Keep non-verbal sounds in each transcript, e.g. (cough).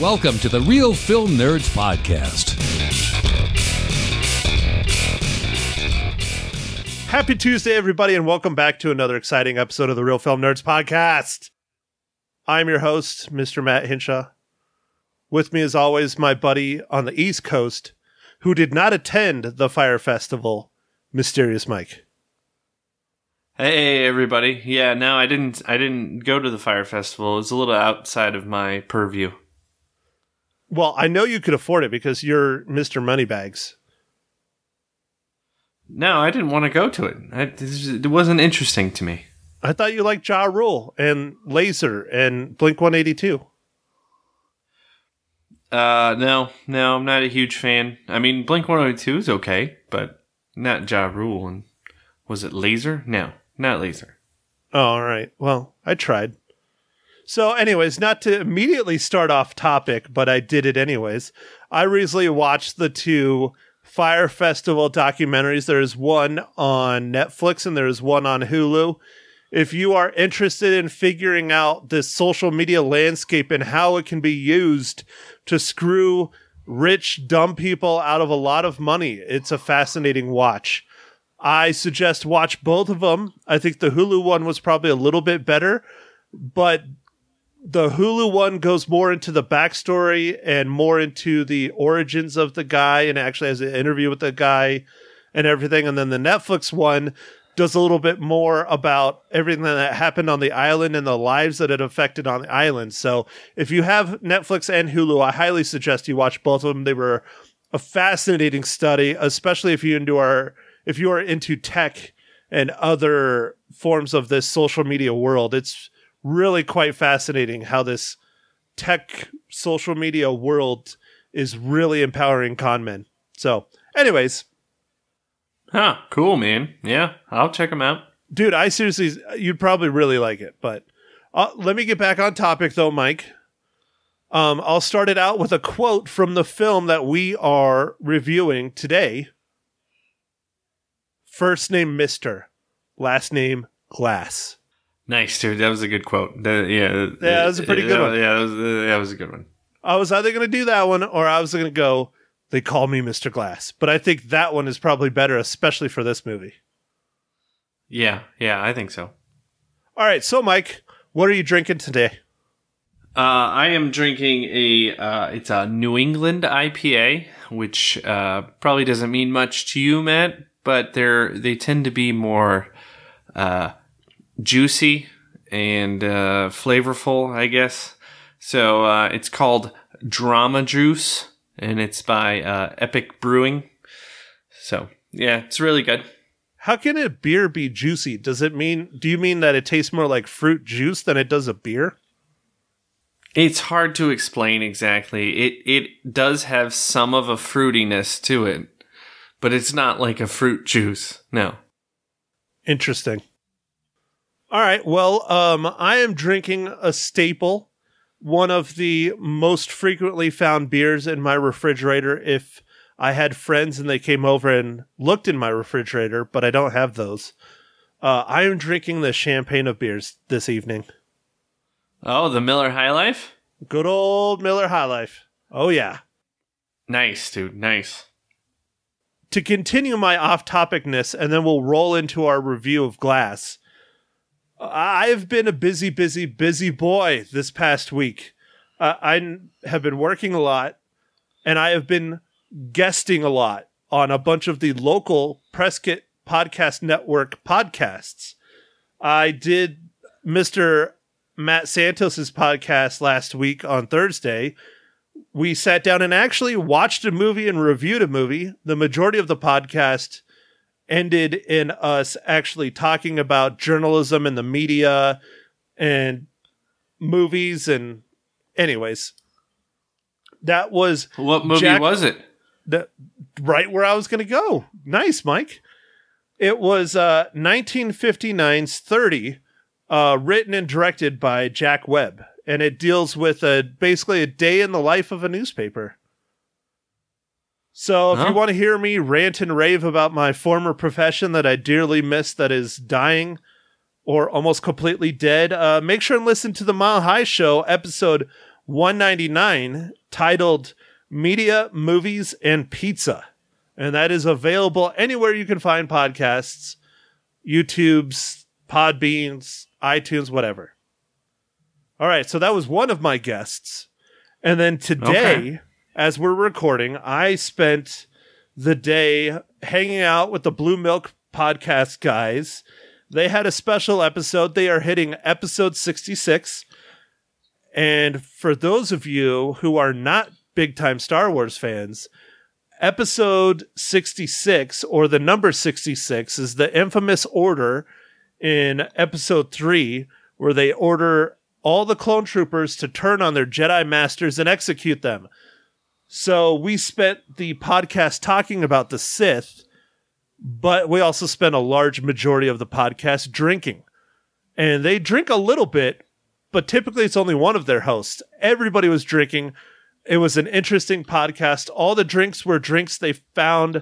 Welcome to the Real Film Nerds Podcast. Happy Tuesday, everybody, and welcome back to another exciting episode of the Real Film Nerds Podcast. I'm your host, Mr. Matt Hinshaw. With me, as always, my buddy on the East Coast who did not attend the Fyre Festival, Mysterious Mike. Hey everybody. Yeah, no, I didn't I didn't go to the Fyre festival. It was a little outside of my purview. Well, I know you could afford it because you're Mr. Moneybags. No, I didn't want to go to it. I, it wasn't interesting to me. I thought you liked Ja Rule and Lazer and Blink 182. Uh, no, no, I'm not a huge fan. I mean, Blink 182 is okay, but not Ja Rule. And was it Lazer? No, not Lazer. Oh, all right. Well, I tried. So, anyways, not to immediately start off topic, but I did it anyways. I recently watched the two Fyre Festival documentaries. There's one on Netflix and there's one on Hulu. If you are interested in figuring out this social media landscape and how it can be used to screw rich, dumb people out of a lot of money, it's a fascinating watch. I suggest watch both of them. I think the Hulu one was probably a little bit better, but the Hulu one goes more into the backstory and more into the origins of the guy and actually has an interview with the guy and everything. And then the Netflix one does a little bit more about everything that happened on the island and the lives that it affected on the island. So if you have Netflix and Hulu, I highly suggest you watch both of them. They were a fascinating study, especially if you into our if you are into tech and other forms of this social media world. It's really quite fascinating how this tech social media world is really empowering con men. So, anyways, Huh, cool, man. Yeah, I'll check them out. dude, I seriously, you'd probably really like it. But uh, let me get back on topic, though, Mike. Um, I'll start it out with a quote from the film that we are reviewing today. First name Mister, last name Glass. Nice, dude. That was a good quote. That- yeah, Yeah, that was a pretty good one. Yeah, that was, uh, that was a good one. I was either going to do that one or I was going to go. They call me Mr. Glass, but I think that one is probably better, especially for this movie. Yeah, yeah, I think so. All right, so Mike, what are you drinking today? Uh, I am drinking a uh, it's a New England IPA, which uh, probably doesn't mean much to you, Matt, but they're they tend to be more uh, juicy and uh, flavorful, I guess. So uh, it's called Drama Juice, and it's by uh, Epic Brewing. So yeah, it's really good. How can a beer be juicy? Does it mean? Do you mean that it tastes more like fruit juice than it does a beer? It's hard to explain exactly. It it does have some of a fruitiness to it, but it's not like a fruit juice. No. Interesting. All right. Well, um, I am drinking a staple, one of the most frequently found beers in my refrigerator. If I had friends and they came over and looked in my refrigerator, but I don't have those. Uh, I am drinking the champagne of beers this evening. Oh, the Miller High Life? Good old Miller High Life. Oh yeah. Nice, dude. Nice. to continue my off topicness, and then we'll roll into our review of Glass. I've been a busy, busy, busy boy this past week. Uh, I have been working a lot, and I have been guesting a lot on a bunch of the local Prescott Podcast Network podcasts. I did Mr. Matt Santos's podcast last week on Thursday, we sat down and actually watched a movie and reviewed a movie. The majority of the podcast ended in us actually talking about journalism and the media and movies and anyways that was What movie Jack- was it? the right where I was going to go. Nice, Mike. It was uh 1959's 30 uh written and directed by Jack Webb and it deals with a basically a day in the life of a newspaper. So if Huh? you want to hear me rant and rave about my former profession that I dearly miss that is dying or almost completely dead, uh, make sure and listen to the Mile High Show episode 199 titled Media, Movies, and Pizza. And that is available anywhere you can find podcasts, YouTube's, Podbeans, iTunes, whatever. All right, so that was one of my guests. And then today, Okay. As we're recording, I spent the day hanging out with the Blue Milk podcast guys. They had a special episode. They are hitting episode 66. And for those of you who are not big time Star Wars fans, episode 66 or the number 66 is the infamous order in episode 3 where they order all the clone troopers to turn on their Jedi masters and execute them. So we spent the podcast talking about the Sith, but we also spent a large majority of the podcast drinking. And they drink a little bit, but typically it's only one of their hosts. Everybody was drinking. It was an interesting podcast. All the drinks were drinks they found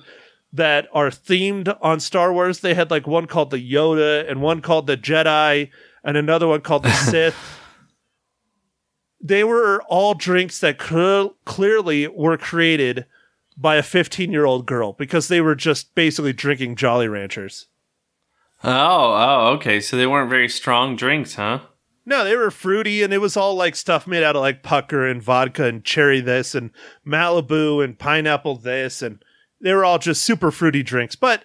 that are themed on Star Wars. They had like one called the Yoda and one called the Jedi and another one called the (laughs) Sith. They were all drinks that cl- clearly were created by a 15 year old girl because they were just basically drinking Jolly Ranchers. Oh, oh, okay. So they weren't very strong drinks, huh? No, they were fruity, and it was all like stuff made out of like pucker and vodka and cherry this and Malibu and pineapple this, and they were all just super fruity drinks. But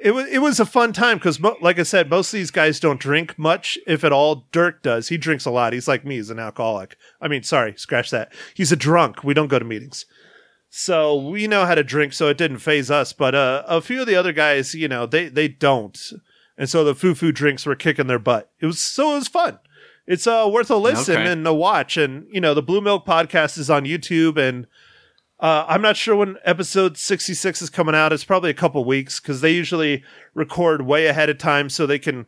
it was it was a fun time because, mo- like I said, most of these guys don't drink much, if at all. Dirk does; he drinks a lot. He's like me; he's an alcoholic. I mean, sorry, scratch that. He's a drunk. We don't go to meetings. So we know how to drink, so it didn't phase us. But uh, a few of the other guys, you know, they they don't, and so the foo foo drinks were kicking their butt. It was so it was fun. It's uh, worth a listen Okay. and a watch. And you know, the Blue Milk podcast is on YouTube, and uh, I'm not sure when episode 66 is coming out. It's probably a couple weeks because they usually record way ahead of time so they can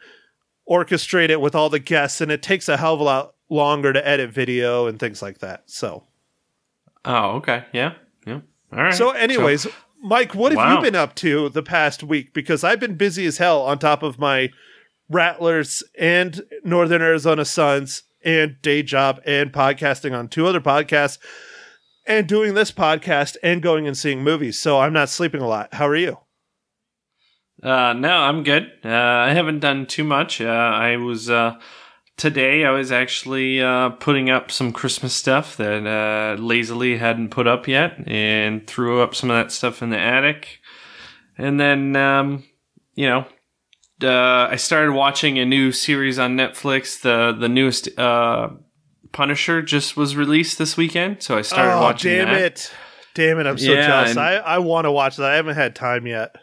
orchestrate it with all the guests, and it takes a hell of a lot longer to edit video and things like that. So. Oh, okay. Yeah. Yeah. All right. So, anyways, Mike, what have Wow. you been up to the past week? Because I've been busy as hell on top of my Rattlers and Northern Arizona Suns and day job and podcasting on two other podcasts and doing this podcast and going and seeing movies. So I'm not sleeping a lot. How are you? Uh, no, I'm good. Uh, I haven't done too much. Uh, I was uh, today. I was actually uh, putting up some Christmas stuff that uh, lazily hadn't put up yet, and threw up some of that stuff in the attic. And then, um, you know, I started watching a new series on Netflix. The the newest uh, Punisher just was released this weekend, so I started oh, watching damn that. it. Damn it. I'm so Yeah, jealous. I, I want to watch that. I haven't had time yet.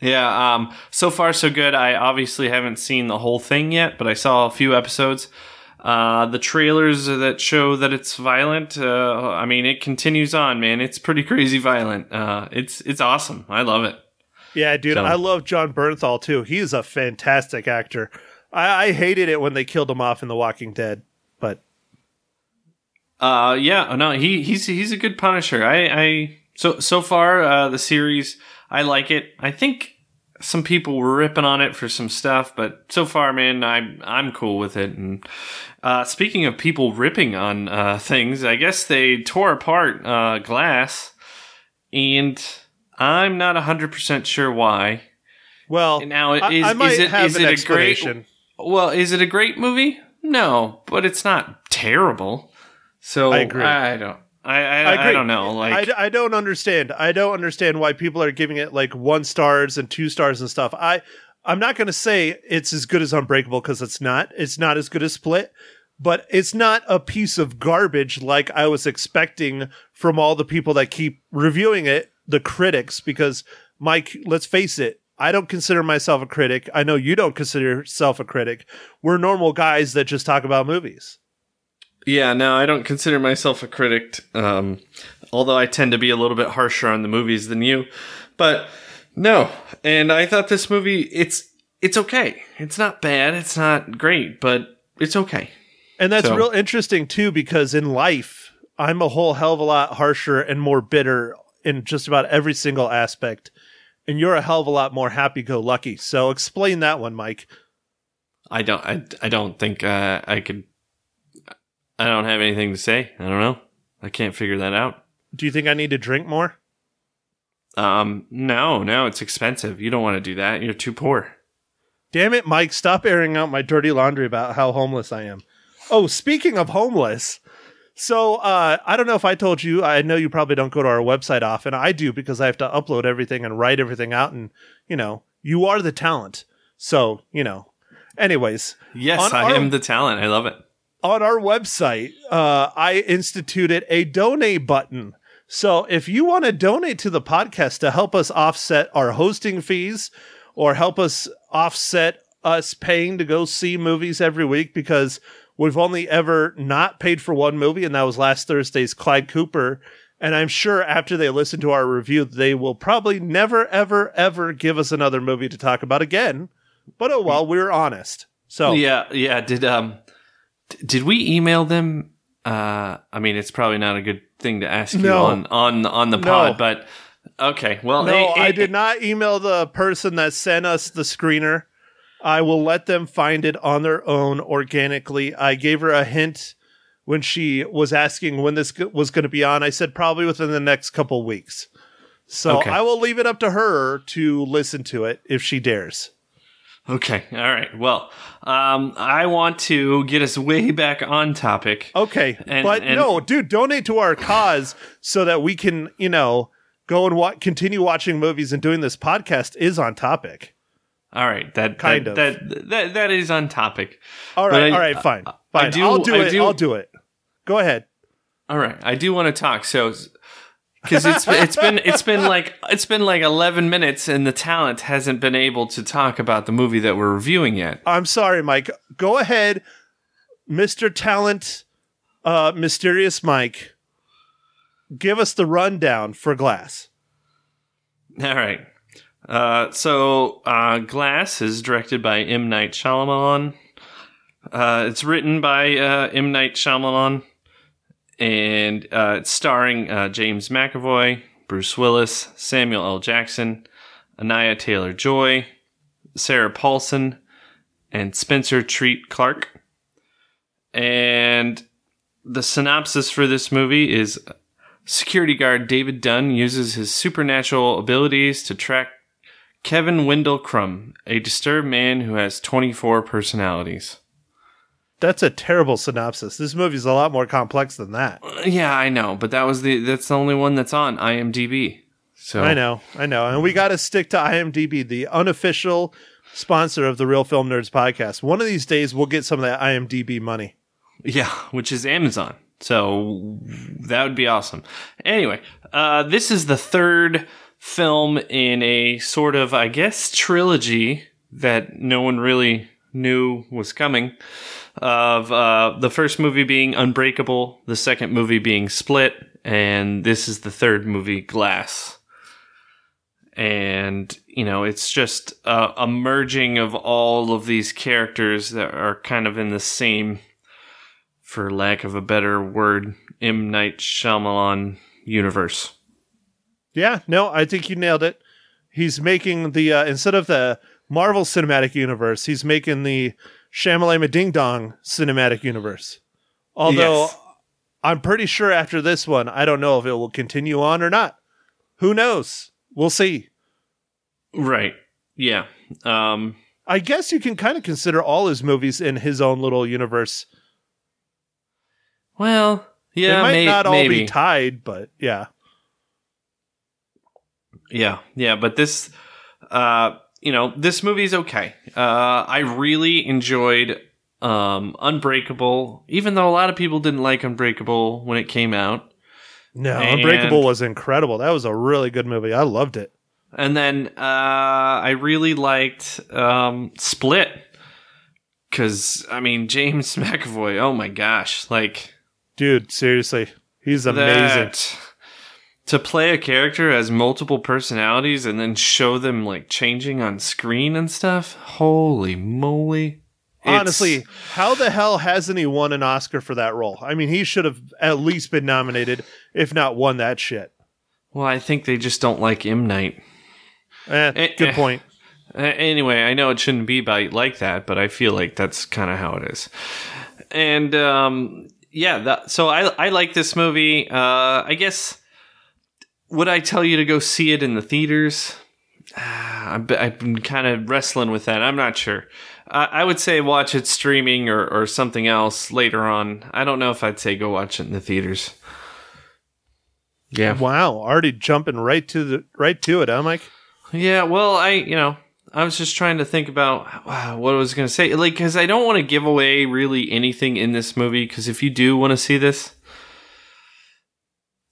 Yeah, um, so far so good. I obviously haven't seen the whole thing yet, but I saw a few episodes. Uh, the trailers that show that it's violent. Uh, I mean, it continues on, man. It's pretty crazy violent. Uh, it's it's awesome. I love it. Yeah, dude, So- I love Jon Bernthal too. He's a fantastic actor. I, I hated it when they killed him off in The Walking Dead, Uh, yeah, no, he he's he's a good Punisher. I I so so far uh, the series I like it. I think some people were ripping on it for some stuff, but so far, man, I'm I'm cool with it. And uh, speaking of people ripping on uh, things, I guess they tore apart uh, Glass, and I'm not hundred percent sure why. well, And now, is- I might is it- have is an it a great- Well, is it a great movie? No, but it's not terrible. So I agree. I don't. I I, I I, don't know. Like I, I don't understand. I don't understand why people are giving it like one stars and two stars and stuff. I I'm not going to say it's as good as Unbreakable because it's not. It's not as good as Split, but it's not a piece of garbage like I was expecting from all the people that keep reviewing it, the critics. Because Mike, let's face it. I don't consider myself a critic. I know you don't consider yourself a critic. We're normal guys that just talk about movies. Yeah, no, I don't consider myself a critic. Um, although I tend to be a little bit harsher on the movies than you, but no. And I thought this movie, it's it's okay. It's not bad. It's not great, but it's okay. And that's So- real interesting too, because in life, I'm a whole hell of a lot harsher and more bitter in just about every single aspect. And you're a hell of a lot more happy go lucky. So explain that one, Mike. I don't. I, I don't think uh, I could. I don't have anything to say. I don't know. I can't figure that out. Do you think I need to drink more? Um, no, no, it's expensive. You don't want to do that. You're too poor. Damn it, Mike, stop airing out my dirty laundry about how homeless I am. Oh, speaking of homeless, so uh, I don't know if I told you, I know you probably don't go to our website often. I do because I have to upload everything and write everything out, and, you know, you are the talent. So, you know, anyways. Yes, I our- am the talent. I love it. On our website, uh, I instituted a donate button. So if you want to donate to the podcast to help us offset our hosting fees or help us offset us paying to go see movies every week because we've only ever not paid for one movie, and that was last Thursday's Clyde Cooper. And I'm sure after they listen to our review, they will probably never, ever, ever give us another movie to talk about again. But oh well, we're honest. So Yeah, yeah. Did um, did we email them? Uh, I mean, it's probably not a good thing to ask you No. on on on the No. pod, but okay. Well, No, eh, eh, I did not email the person that sent us the screener. I will let them find it on their own organically. I gave her a hint when she was asking when this was going to be on. I said probably within the next couple weeks. So Okay. I will leave it up to her to listen to it if she dares. Okay, all right. Well, um, I want to get us way back on topic. Okay, And- but and- no, dude, donate to our cause so that we can, you know, go and wa- continue watching movies and doing this podcast is on topic. All right, that Kind that, of. that that that is on topic. All right. I, all right. fine, I fine. do- I'll do I it. do- I'll do it. Go ahead. All right, I do want to talk. So, because it's it's been it's been like it's been like eleven minutes, and the talent hasn't been able to talk about the movie that we're reviewing yet. I'm sorry, Mike. Go ahead, Mr. Talent, uh, Mysterious Mike. Give us the rundown for Glass. All right. Uh, so, uh, Glass is directed by M. Night Shyamalan. Uh, it's written by uh, M. Night Shyamalan, and uh, it's starring uh, James McAvoy, Bruce Willis, Samuel L. Jackson, Anya Taylor Joy, Sarah Paulson, and Spencer Treat Clark. And the synopsis for this movie is Security guard David Dunn uses his supernatural abilities to track Kevin Wendell Crumb, a disturbed man who has 24 personalities. That's a terrible synopsis. This movie's a lot more complex than that. Yeah, I know, but that was the that's the only one that's on IMDb. So I know, I know. And we got to stick to IMDb, the unofficial sponsor of the Real Film Nerds podcast. One of these days, we'll get some of that IMDb money. Yeah, which is Amazon. So that would be awesome. Anyway, uh, this is the third film in a sort of, I guess, trilogy that no one really knew was coming. Of uh, the first movie being Unbreakable, the second movie being Split, and this is the third movie, Glass. And you know, it's just a, merging of all of these characters that are kind of in the same for lack of a better word, M. Night Shyamalan universe. Yeah, no, I think you nailed it. He's making the uh, instead of the Marvel Cinematic Universe, he's making the Shyamalama Ding Dong Cinematic Universe. Although Yes. I'm pretty sure after this one, I don't know if it will continue on or not. Who knows? We'll see. Right. Yeah. Um, I guess you can kind of consider all his movies in his own little universe. well, yeah, they might may- not all maybe. be tied, but yeah. Yeah, yeah, but this, uh, you know, this movie's okay. Uh, I really enjoyed um, Unbreakable, even though a lot of people didn't like Unbreakable when it came out. No, And- Unbreakable was incredible. That was a really good movie. I loved it. And then uh, I really liked um, Split because I mean James (laughs) McAvoy. Oh my gosh, like Dude, seriously. He's amazing. that to play a character as multiple personalities and then show them like changing on screen and stuff. Holy moly! It's- Honestly, how the hell hasn't he won an Oscar for that role? I mean, he should have at least been nominated, if not won that shit. well, I think they just don't like M Night. Eh, Eh, good eh. point. Anyway, I know it shouldn't be by like that, but I feel like that's kind of how it is. And um, yeah, that, so I I like this movie. Uh, I guess would I tell you to go see it in the theaters? Ah, I've been, kind of wrestling with that. I'm not sure. I, I would say watch it streaming or, or something else later on. I don't know if I'd say go watch it in the theaters. Yeah. Wow, already jumping right to the right to it, huh, Mike? Yeah, well, I, you know, I was just trying to think about wow, what I was going to say. Like, because I don't want to give away really anything in this movie. Because if you do want to see this,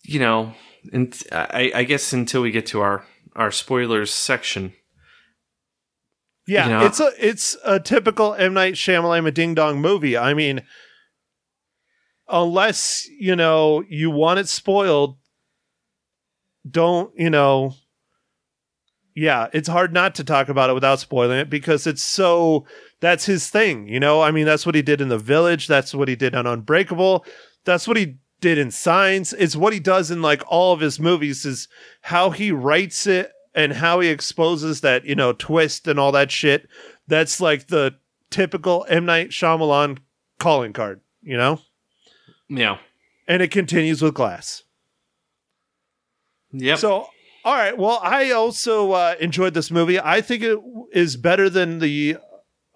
you know, and I, I guess until we get to our our spoilers section, Yeah, You know- it's a it's a typical M Night Shyamalan Ding Dong movie. I mean, unless you know you want it spoiled, don't you know? Yeah, it's hard not to talk about it without spoiling it because it's so that's his thing, you know? I mean, that's what he did in The Village, that's what he did on Unbreakable, that's what he did in Signs. It's what he does in like all of his movies is how he writes it and how he exposes that, you know, twist and all that shit. That's like the typical M Night Shyamalan calling card, you know? yeah, And it continues with Glass. yep. So, all right. Well, I also uh, enjoyed this movie. I think it is better than the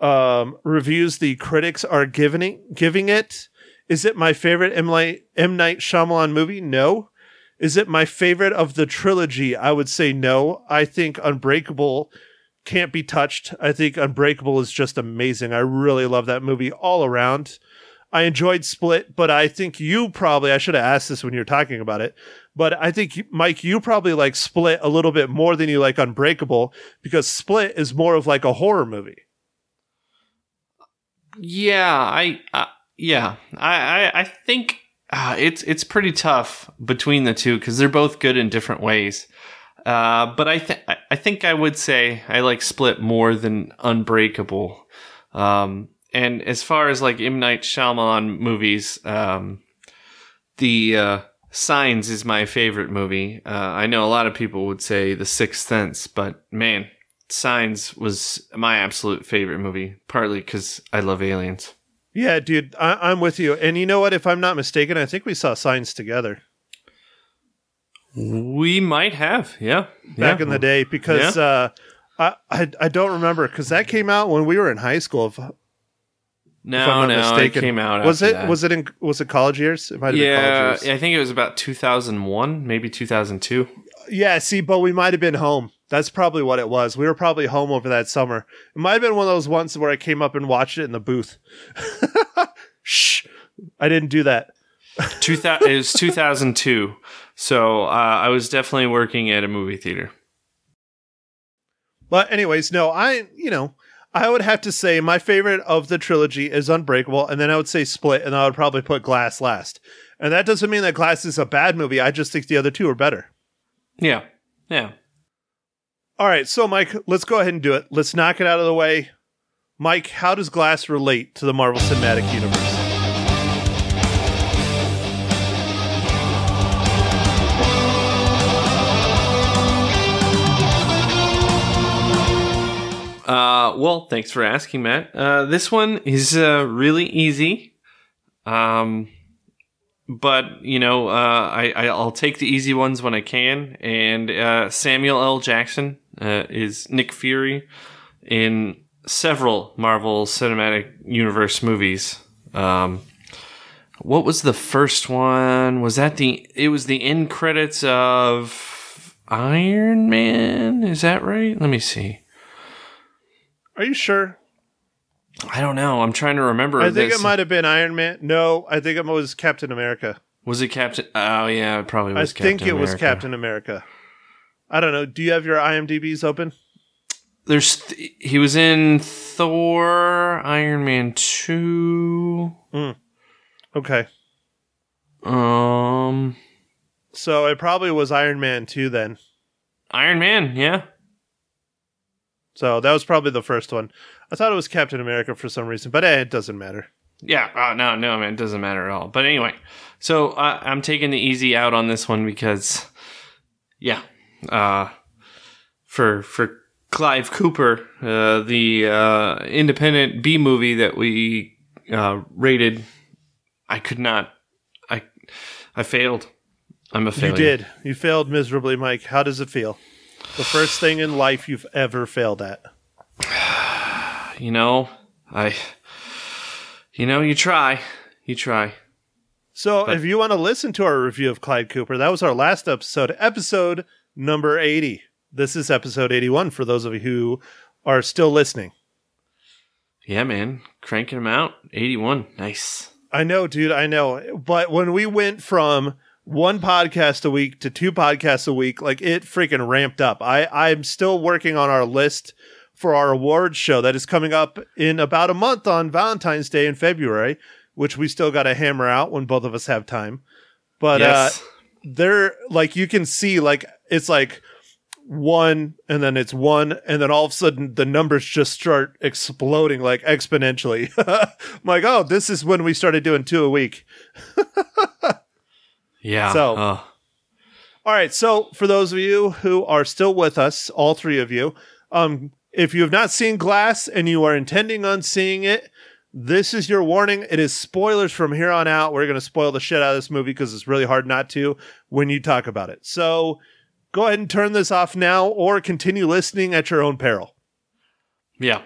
um, reviews the critics are giving giving it. Is it my favorite M. Night, M. Night Shyamalan movie? No. Is it my favorite of the trilogy? I would say no. I think Unbreakable can't be touched. I think Unbreakable is just amazing. I really love that movie all around. I enjoyed Split, but I think you probably, I should have asked this when you were talking about it, but I think, Mike, you probably like Split a little bit more than you like Unbreakable because Split is more of like a horror movie. Yeah, I, uh, yeah, I, I, I think uh, it's it's pretty tough between the two because they're both good in different ways. Uh, but I think I think I would say I like Split more than Unbreakable. Um, and as far as like M Night Shyamalan movies, um, the uh, Signs is my favorite movie. Uh, I know a lot of people would say The Sixth Sense, but man, Signs was my absolute favorite movie, partly because I love aliens. Yeah, dude, I, I'm with you. And you know what? If I'm not mistaken, I think we saw Signs together We might have, yeah. back yeah. in the day because uh, I, I I don't remember because that came out when we were in high school. If, if No, I'm not no, mistaken, it came out. Was it that. was it in was it college years? It might have been Yeah, college years. I think it was about 2001, maybe 2002. Yeah, see, but we might have been home. That's probably what it was. We were probably home over that summer. It might have been one of those ones where I came up and watched it in the booth. (laughs) Shh. I didn't do that. 2000, it was 2002. So uh, I was definitely working at a movie theater. But anyways, no, I you know, I would have to say my favorite of the trilogy is Unbreakable, and then I would say Split, and I would probably put Glass last. And that doesn't mean that Glass is a bad movie. I just think the other two are better. Yeah, yeah. All right, so Mike, let's go ahead and do it. Let's knock it out of the way. Mike, how does Glass relate to the Marvel Cinematic Universe? Uh, well, thanks for asking, Matt. Uh, this one is uh, really easy. Um, but you know, uh, I I'll take the easy ones when I can. And uh, Samuel L. Jackson uh, is Nick Fury in several Marvel Cinematic Universe movies. Um, what was the first one? Was that the? It was the end credits of Iron Man. Is that right? Let me see. Are you sure? I don't know. I'm trying to remember. I think this. it might have been Iron Man. No, I think it was Captain America. Was it Captain? Oh yeah, it probably I. Captain think it was Captain America. I don't know. Do you have your IMDb's open? There's th- he was in Thor, Iron Man two. Okay. Um, So it probably was Iron Man 2 then. Iron Man. Yeah. So that was probably the first one. I thought it was Captain America for some reason, but eh, it doesn't matter. Yeah. Oh, no, no, man, it doesn't matter at all. But anyway, so uh, I'm taking the easy out on this one because, yeah, uh, for for Clive Cooper, uh, the uh, independent B movie that we uh, rated I could not. I I failed. I'm a failure. You did. You failed miserably, Mike. How does it feel? The first thing in life you've ever failed at. You know, I. You know, you try. You try. So, But- if you want to listen to our review of Clyde Cooper, that was our last episode, episode number 80. This is episode 81 for those of you who are still listening. Yeah, man, cranking them out. 81. Nice. I know, dude, I know. But when we went from one podcast a week to two podcasts a week, like it freaking ramped up. I, I'm still working on our list for our awards show that is coming up in about a month on Valentine's Day in February, which we still got to hammer out when both of us have time. But uh, they're like you can see like it's like one and then it's one and then all of a sudden the numbers just start exploding like exponentially I'm (laughs) like oh this is when we started doing two a week (laughs) yeah. so- uh, all right so for those of you who are still with us all three of you um if you have not seen glass and you are intending on seeing it this is your warning it is spoilers from here on out we're going to spoil the shit out of this movie because it's really hard not to when you talk about it so go ahead and turn this off now or continue listening at your own peril yeah.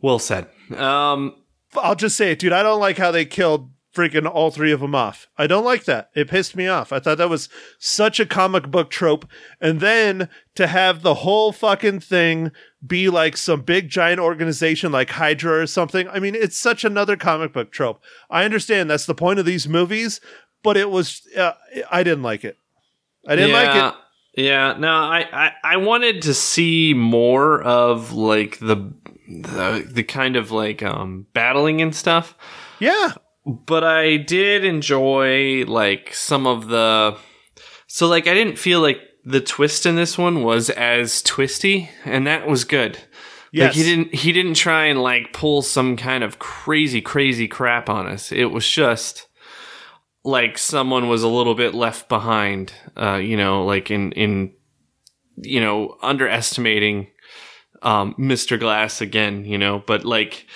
Well said. Um, I'll just say it, dude. I don't like how they killed freaking all three of them off. I don't like that. It pissed me off. I thought that was such a comic book trope. And then to have the whole fucking thing be like some big giant organization like Hydra or something. I mean, it's such another comic book trope. I understand that's the point of these movies, but it was, uh, I didn't like it. I didn't like it. Yeah, no, I, I, I wanted to see more of like the, the the kind of like um battling and stuff, Yeah. But I did enjoy like some of the. So like I didn't feel like the twist in this one was as twisty, and that was good. Yes. Like he didn't he didn't try and like pull some kind of crazy crazy crap on us. It was just like someone was a little bit left behind. Uh, you know, like in in you know underestimating um, Mr. Glass again. You know, but like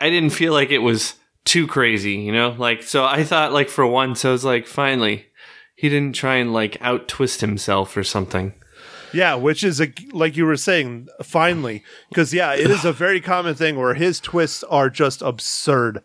I didn't feel like it was too crazy. You know, like so I thought like for once I was like finally he didn't try and like out twist himself or something. Yeah, which is a like you were saying, finally, because yeah, it is a very common thing where his twists are just absurd.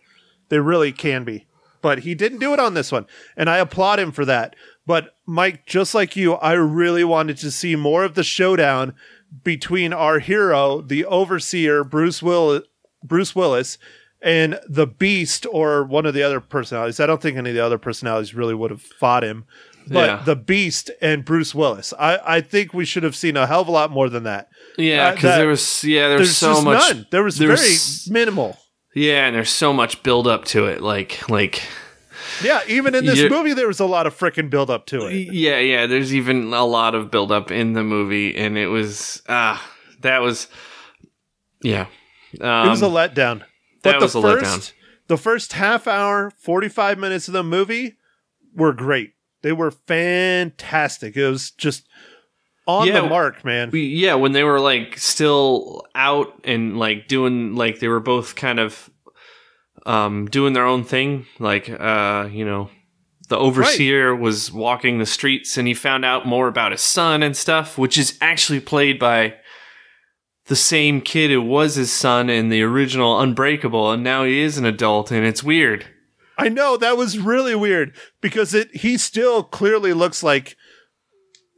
They really can be, but he didn't do it on this one, and I applaud him for that. But Mike, just like you, I really wanted to see more of the showdown between our hero, the overseer Bruce Will Bruce Willis, and the Beast or one of the other personalities. I don't think any of the other personalities really would have fought him. But Yeah. the Beast and Bruce Willis. I, I think we should have seen a hell of a lot more than that. Yeah, Uh, because that- there was yeah there was There's so much none. There was there's- very minimal. yeah, and there's so much build up to it. Like like Yeah, even in this movie, there was a lot of freaking build up to it. yeah yeah. There's even a lot of build up in the movie, and it was ah that was yeah. Um, it was a letdown. That But was the a first, letdown. the first half hour, forty five minutes of the movie were great. They were fantastic. It was just on Yeah. the mark, man. We- yeah when they were like still out and like doing like they were both kind of um doing their own thing like uh you know the overseer was walking the streets and he found out more about his son and stuff which is actually played by the same kid who was his son in the original unbreakable and now he is an adult and it's weird I know that was really weird because it he still clearly looks like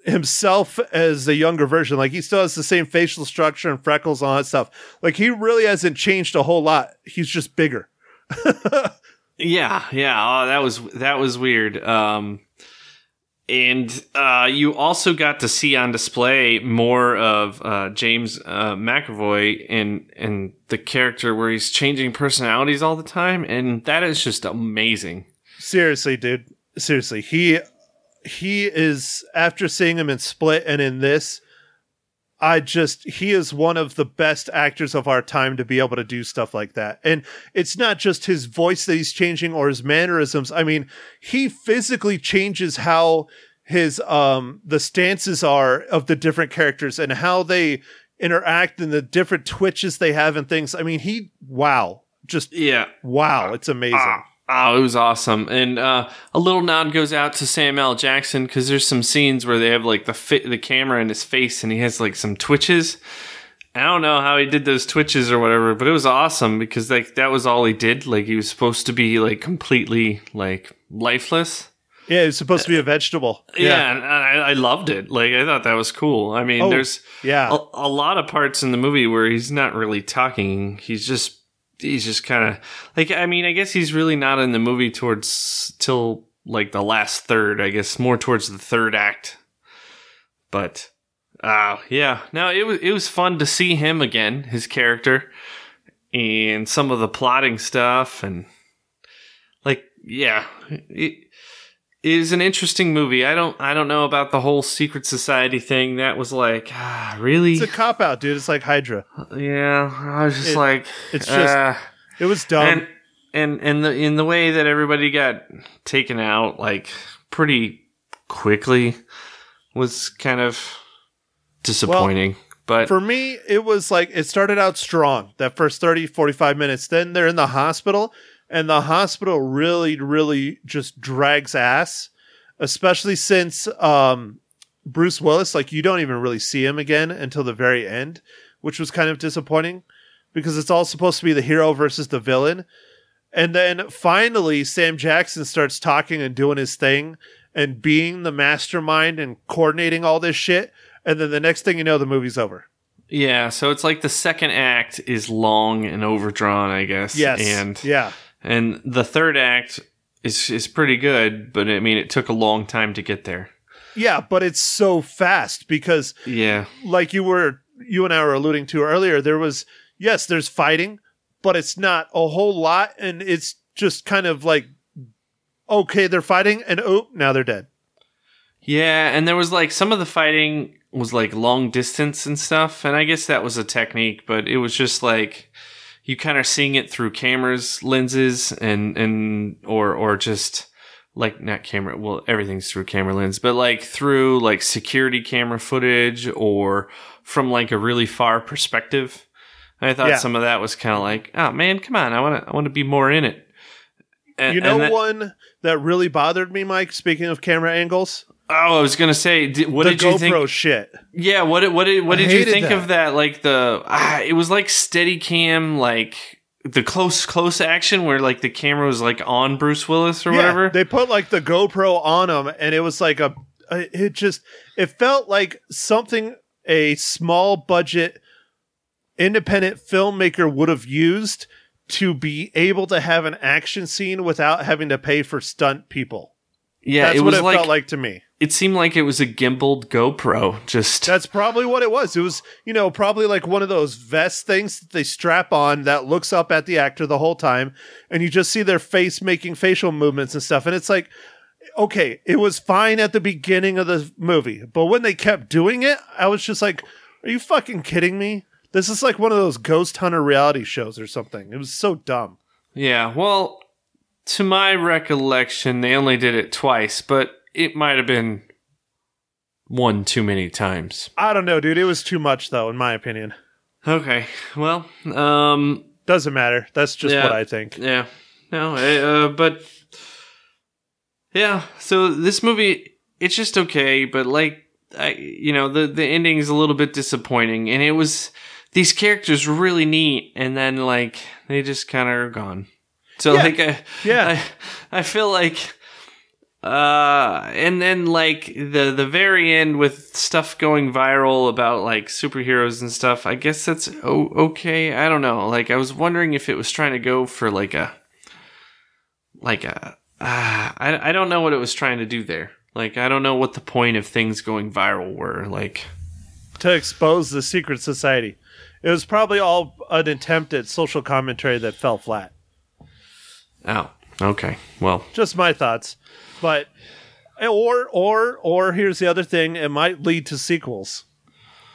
himself as a younger version. Like he still has the same facial structure and freckles and all that stuff. Like he really hasn't changed a whole lot. He's just bigger. (laughs) Yeah, yeah. Oh, that was that was weird. Um, and uh, you also got to see on display more of uh, James uh, McAvoy and and the character where he's changing personalities all the time, and that is just amazing. Seriously, dude. Seriously, he he is after seeing him in Split and in this. I just he is one of the best actors of our time to be able to do stuff like that. And it's not just his voice that he's changing or his mannerisms. I mean, he physically changes how his um the stances are of the different characters and how they interact and the different twitches they have and things. I mean, he wow. just Yeah. wow, it's amazing. Ah, Oh, it was awesome. And uh, a little nod goes out to Sam L. Jackson because there's some scenes where they have like the the camera in his face and he has like some twitches. I don't know how he did those twitches or whatever, but it was awesome because like that was all he did. Like he was supposed to be like completely like lifeless. Yeah, it's supposed to be a vegetable. Yeah, and I, I loved it. Like I thought that was cool. I mean, Oh, there's yeah. a, a lot of parts in the movie where he's not really talking. He's just he's just kind of like I mean, I guess he's really not in the movie towards till like the last third. I guess more towards the third act. But uh yeah, no, it was it was fun to see him again, his character, and some of the plotting stuff, and like yeah, it, is an interesting movie. I don't I don't know about the whole secret society thing. That was like ah, really It's a cop out, dude. It's like Hydra. yeah. I was just It- like it's just uh, It was dumb. and and and the in the way that everybody got taken out like pretty quickly was kind of disappointing. but For me, it was like it started out strong that first 30, 45 minutes. Then they're in the hospital, and the hospital really, really just drags ass, especially since um, Bruce Willis, like, you don't even really see him again until the very end, which was kind of disappointing because it's all supposed to be the hero versus the villain. And then finally, Sam Jackson starts talking and doing his thing and being the mastermind and coordinating all this shit. And then the next thing you know, the movie's over. yeah, so it's like the second act is long and overdrawn, I guess. Yes. and yeah. And the third act is is pretty good, but I mean, it took a long time to get there. Yeah, but it's so fast because Yeah, like you were you and I were alluding to earlier, there was yes, there's fighting, but it's not a whole lot and it's just kind of like okay, they're fighting and oh, now they're dead. Yeah, and there was like some of the fighting was like long distance and stuff, and I guess that was a technique, but it was just like you kind of seeing it through cameras, lenses, and and or or just like not camera. Well, everything's through camera lens, but like through like security camera footage or from like a really far perspective. I thought Yeah. some of that was kind of like, oh man, come on, I want to I want to be more in it. And- You know that- one that really bothered me, Mike, speaking of camera angles? Oh, I was gonna say, did, what the did you GoPro think? shit. Yeah, what did what did what I did you think that. of that? Like the ah, it was like steady cam, like the close close action where like the camera was like on Bruce Willis or whatever. They put like the GoPro on him, and it was like a. It just it felt like something a small budget independent filmmaker would have used to be able to have an action scene without having to pay for stunt people. yeah, That's it what it like, felt like to me. It seemed like it was a gimbaled GoPro. Just That's probably what it was. It was, you know, probably like one of those vest things that they strap on that looks up at the actor the whole time, and you just see their face making facial movements and stuff. And it's like, okay, it was fine at the beginning of the movie, but when they kept doing it, I was just like, are you fucking kidding me? This is like one of those ghost hunter reality shows or something. It was so dumb. yeah. Well, to my recollection, they only did it twice, but it might have been one too many times. I don't know, dude. It was too much, though, in my opinion. Okay, well, um, Doesn't matter. That's just Yeah. what I think. Yeah. No, uh, but yeah. So this movie, it's just okay, but like, I, you know, the the ending is a little bit disappointing, and it was these characters really neat, and then like they just kind of are gone. So Yeah. like, I, Yeah. I, I feel like. Uh, and then like the the very end with stuff going viral about like superheroes and stuff. I guess that's o- okay. I don't know. Like I was wondering if it was trying to go for like a like a uh, I I don't know what it was trying to do there. Like I don't know what the point of things going viral were. Like to expose the secret society. It was probably all an attempt at social commentary that fell flat. oh okay well Just my thoughts. But or or or here's the other thing, it might lead to sequels.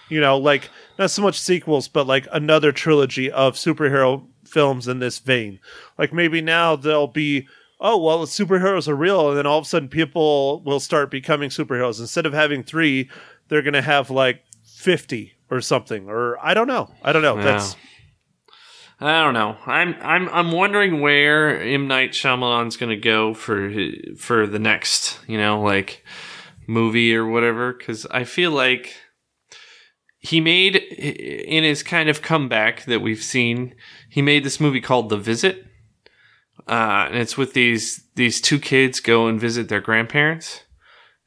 You know, like not so much sequels, but like another trilogy of superhero films in this vein. Like maybe now there'll be oh well superheroes are real and then all of a sudden people will start becoming superheroes. Instead of having three, they're gonna have like fifty or something. Or I don't know. I don't know. That's I don't know. I'm I'm I'm wondering where M Night Shyamalan's going to go for for the next, you know, like movie or whatever cuz I feel like he made in his kind of comeback that we've seen, he made this movie called The Visit. Uh, and it's with these these two kids go and visit their grandparents.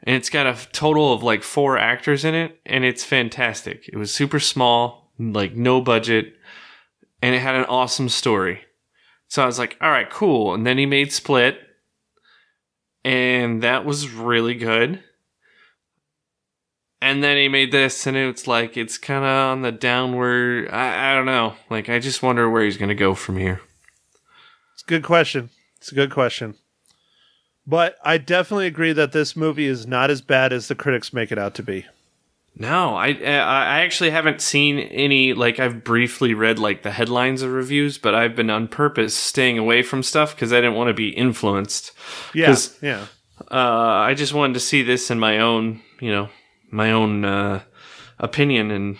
And it's got a total of like four actors in it, and it's fantastic. It was super small, like no budget, and it had an awesome story. So I was like, all right, cool. And then he made Split, and that was really good. And then he made this, and it's like, it's kind of on the downward. I, I don't know. Like, I just wonder where he's going to go from here. It's a good question. It's a good question. But I definitely agree that this movie is not as bad as the critics make it out to be. No, I I actually haven't seen any. Like I've briefly read like the headlines of reviews, but I've been on purpose staying away from stuff because I didn't want to be influenced. Yeah, yeah. Uh, I just wanted to see this in my own, you know, my own uh, opinion, and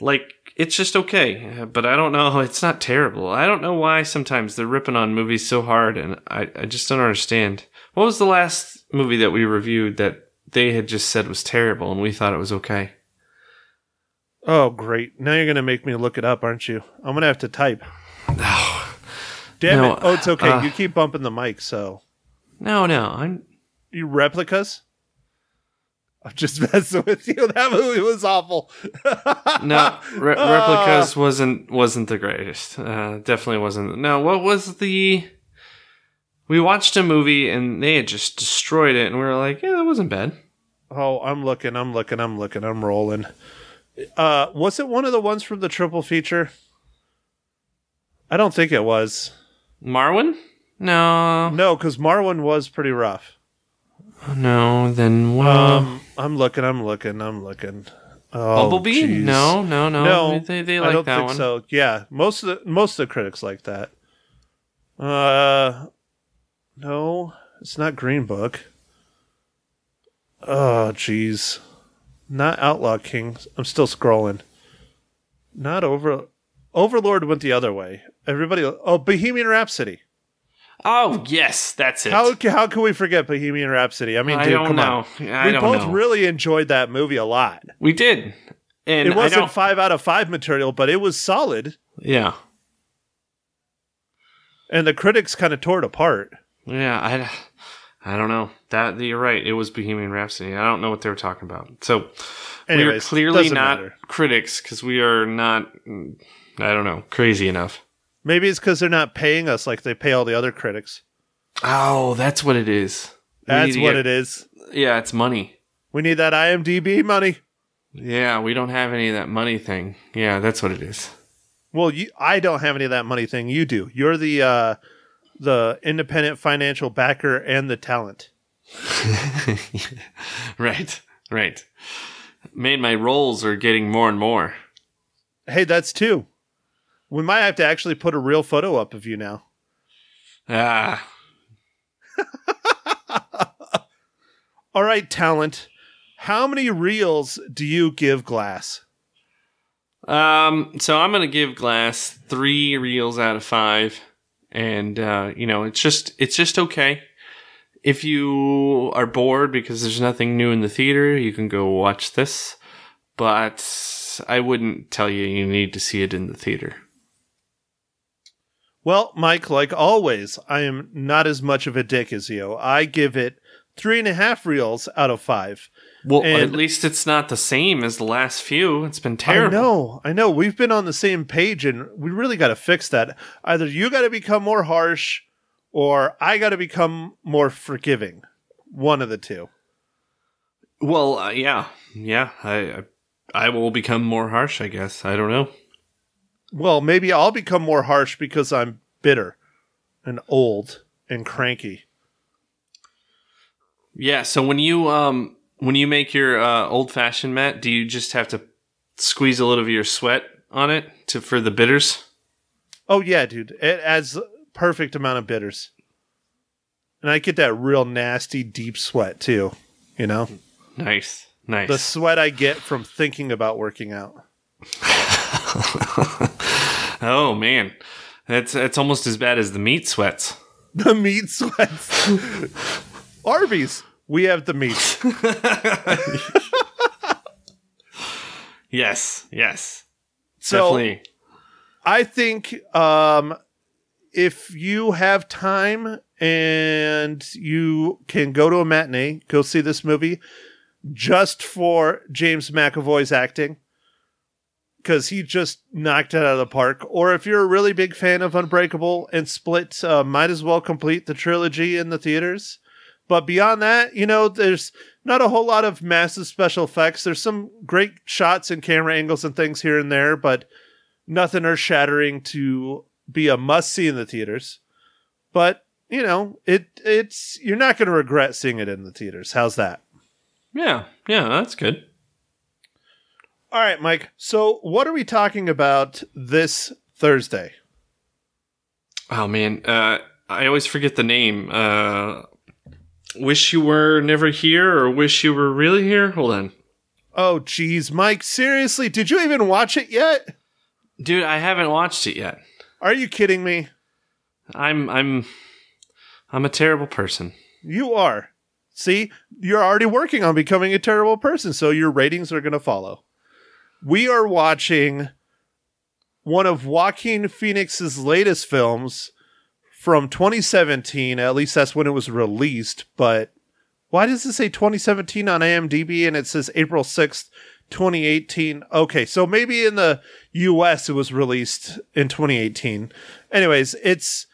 like it's just okay. Uh, But I don't know. (laughs) It's not terrible. I don't know why sometimes they're ripping on movies so hard, and I I just don't understand. What was the last movie that we reviewed that they had just said was terrible, and we thought it was okay? Oh, great. Now you're going to make me look it up, aren't you? I'm going to have to type. (sighs) Damn No, it. Oh, it's okay. uh, you keep bumping the mic, so. No, no, I'm You replicas? I'm just (laughs) messing with you. That movie was awful. (laughs) no re- Ah. replicas wasn't wasn't the greatest. Uh, definitely wasn't. No, what was the? We watched a movie and they had just destroyed it, and we were like, yeah, that wasn't bad. Oh, I'm looking. I'm looking. I'm looking. I'm rolling. Uh, was it one of the ones from the triple feature? I don't think it was. Marwen? No, No, because Marwen was pretty rough. no. Then what? Um, I'm looking. I'm looking. I'm looking. Oh, Bumblebee? jeez. No, no, no. no. they they I like don't that think one. so. Yeah, most of the most of the critics like that. Uh, no, it's not Green Book. Oh, jeez, not Outlaw King. I'm still scrolling. Not over. Overlord went the other way. Everybody. Oh, Bohemian Rhapsody. Oh yes, that's it. How how can we forget Bohemian Rhapsody? I mean, I dude, don't come know. on. I we both know. really enjoyed that movie a lot. we did, and It wasn't five out of five material, but it was solid. yeah, And the critics kind of tore it apart. yeah. I, I don't know. That you're right. It was Bohemian Rhapsody. I don't know what they were talking about. So we are clearly doesn't matter. critics because we are not. I don't know. Crazy enough. Maybe it's because they're not paying us like they pay all the other critics. Oh, that's what it is. That's what get- it is. Yeah, it's money. We need that IMDb money. Yeah, we don't have any of that money thing. Yeah, that's what it is. Well, you, I don't have any of that money thing. You do. You're the uh, the independent financial backer and the talent. (laughs) right, right. Man, my roles are getting more and more. Hey, that's two. We might have to actually put a real photo up of you now. Ah, (laughs) All right, talent. How many reels do you give Glass? Um, so I'm gonna give Glass three reels out of five, and uh, you know, it's just it's just okay. If you are bored because there's nothing new in the theater, you can go watch this. But I wouldn't tell you you need to see it in the theater. Well, Mike, like always, I am not as much of a dick as you. I give it three and a half reels out of five. Well, And- at least it's not the same as the last few. It's been terrible. I know, I know. We've been on the same page, and we really got to fix that. Either you got to become more harsh, or I got to become more forgiving. One of the two. Well, uh, yeah, yeah. I, I I will become more harsh. I guess. I don't know. Well, maybe I'll become more harsh because I'm bitter and old and cranky. Yeah. So when you um when you make your uh, old fashioned Matt, do you just have to squeeze a little of your sweat on it to for the bitters? Oh yeah, dude. It adds perfect amount of bitters. And I get that real nasty deep sweat too, you know? Nice, nice. The sweat I get from thinking about working out. (laughs) Oh man, that's that's almost as bad as the meat sweats. (laughs) The meat sweats. Arby's. We have the meat. (laughs) Yes, yes, So definitely. I think um, if you have time and you can go to a matinee, go see this movie just for James McAvoy's acting because he just knocked it out of the park. Or if you're a really big fan of Unbreakable and Split, uh, might as well complete the trilogy in the theaters. But beyond that, you know, there's not a whole lot of massive special effects. There's some great shots and camera angles and things here and there, but nothing earth shattering to be a must see in the theaters. But you know, it it's you're not going to regret seeing it in the theaters. How's that? Yeah, yeah, that's good. All right, Mike. So, what are we talking about this Thursday? Oh man, uh, I always forget the name. Uh, wish you were never here, or wish you were really here. Hold on, Oh, geez, Mike. Seriously, did you even watch it yet? dude. I haven't watched it yet. Are you kidding me? I'm I'm I'm a terrible person. You are. See, you're already working on becoming a terrible person, so your ratings are going to follow. We are watching one of Joaquin Phoenix's latest films from 2017. At least that's when it was released. But why does it say 2017 on IMDb and it says April 6th, 2018? Okay, so maybe in the US it was released in 2018. Anyways, it's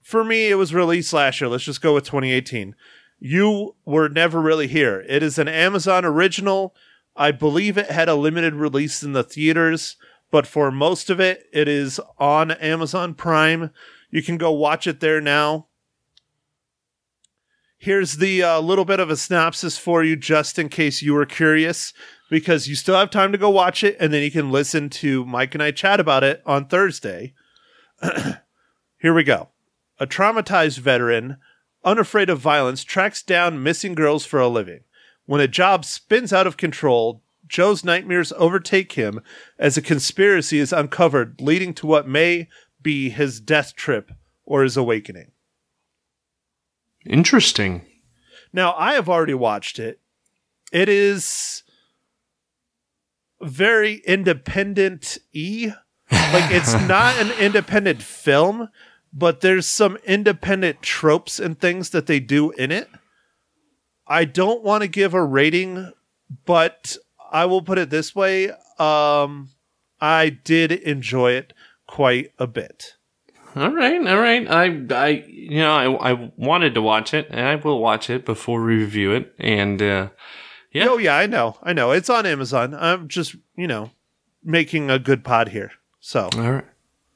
for me, it was released last year. Let's just go with 2018. You were never really here. It is an Amazon original. I believe it had a limited release in the theaters, but for most of it, it is on Amazon Prime. You can go watch it there now. Here's the uh, little bit of a synopsis for you, just in case you were curious, because you still have time to go watch it, and then you can listen to Mike and I chat about it on Thursday. (clears throat) Here we go. A traumatized veteran, unafraid of violence, tracks down missing girls for a living. When a job spins out of control, Joe's nightmares overtake him as a conspiracy is uncovered, leading to what may be his death trip or his awakening. Interesting. Now, I have already watched it. It is very independent e. Like, it's not an (laughs) independent film, but there's some independent tropes and things that they do in it. I don't want to give a rating, but I will put it this way. Um, I did enjoy it quite a bit. All right, all right. I, I, you know, I, I wanted to watch it, and I will watch it before we review it. And uh, yeah, Oh yeah, I know. I know. It's on Amazon. I'm just, you know, making a good pod here. So, all right,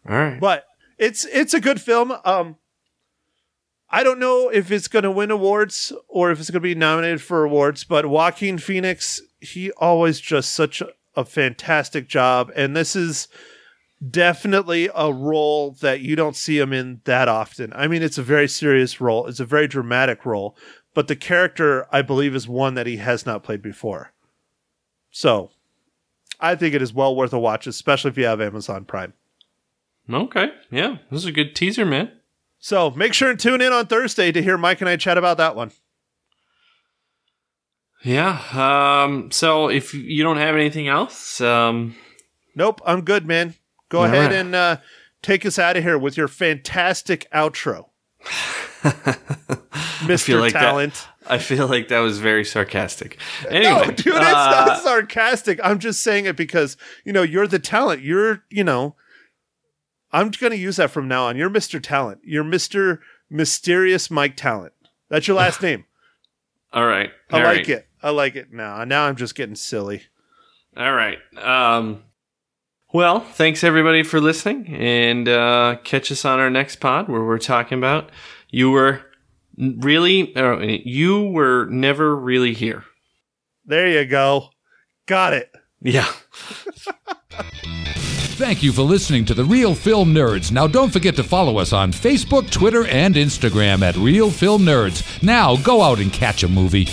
all right. but it's it's a good film. Um I don't know if it's going to win awards or if it's going to be nominated for awards, but Joaquin Phoenix, he always just such a, a fantastic job and this is definitely a role that you don't see him in that often. I mean, it's a very serious role. It's a very dramatic role, but the character I believe is one that he has not played before. So, I think it is well worth a watch, especially if you have Amazon Prime. Okay, yeah, this is a good teaser, man. So make sure and tune in on Thursday to hear Mike and I chat about that one. Yeah. Um. So if you don't have anything else, um, Nope, I'm good, man. Go All ahead right. and uh, take us out of here with your fantastic outro, (laughs) (laughs) Mister like that- Talent. I feel like that was very sarcastic. Anyway, no, dude, it's uh, not sarcastic. I'm just saying it because you know you're the talent. You're, you know, I'm going to use that from now on. You're Mister Talent. You're Mister Mysterious Mike Talent. That's your last (laughs) name. All right. I like right, it. I like it now. Now I'm just getting silly. All right. Um. Well, thanks everybody for listening, and uh, catch us on our next pod where we're talking about you were really, uh, you were never really here. There you go. Got it. Yeah. (laughs) Thank you for listening to the Real Film Nerds. Now, don't forget to follow us on Facebook, Twitter, and Instagram at Real Film Nerds. Now, go out and catch a movie.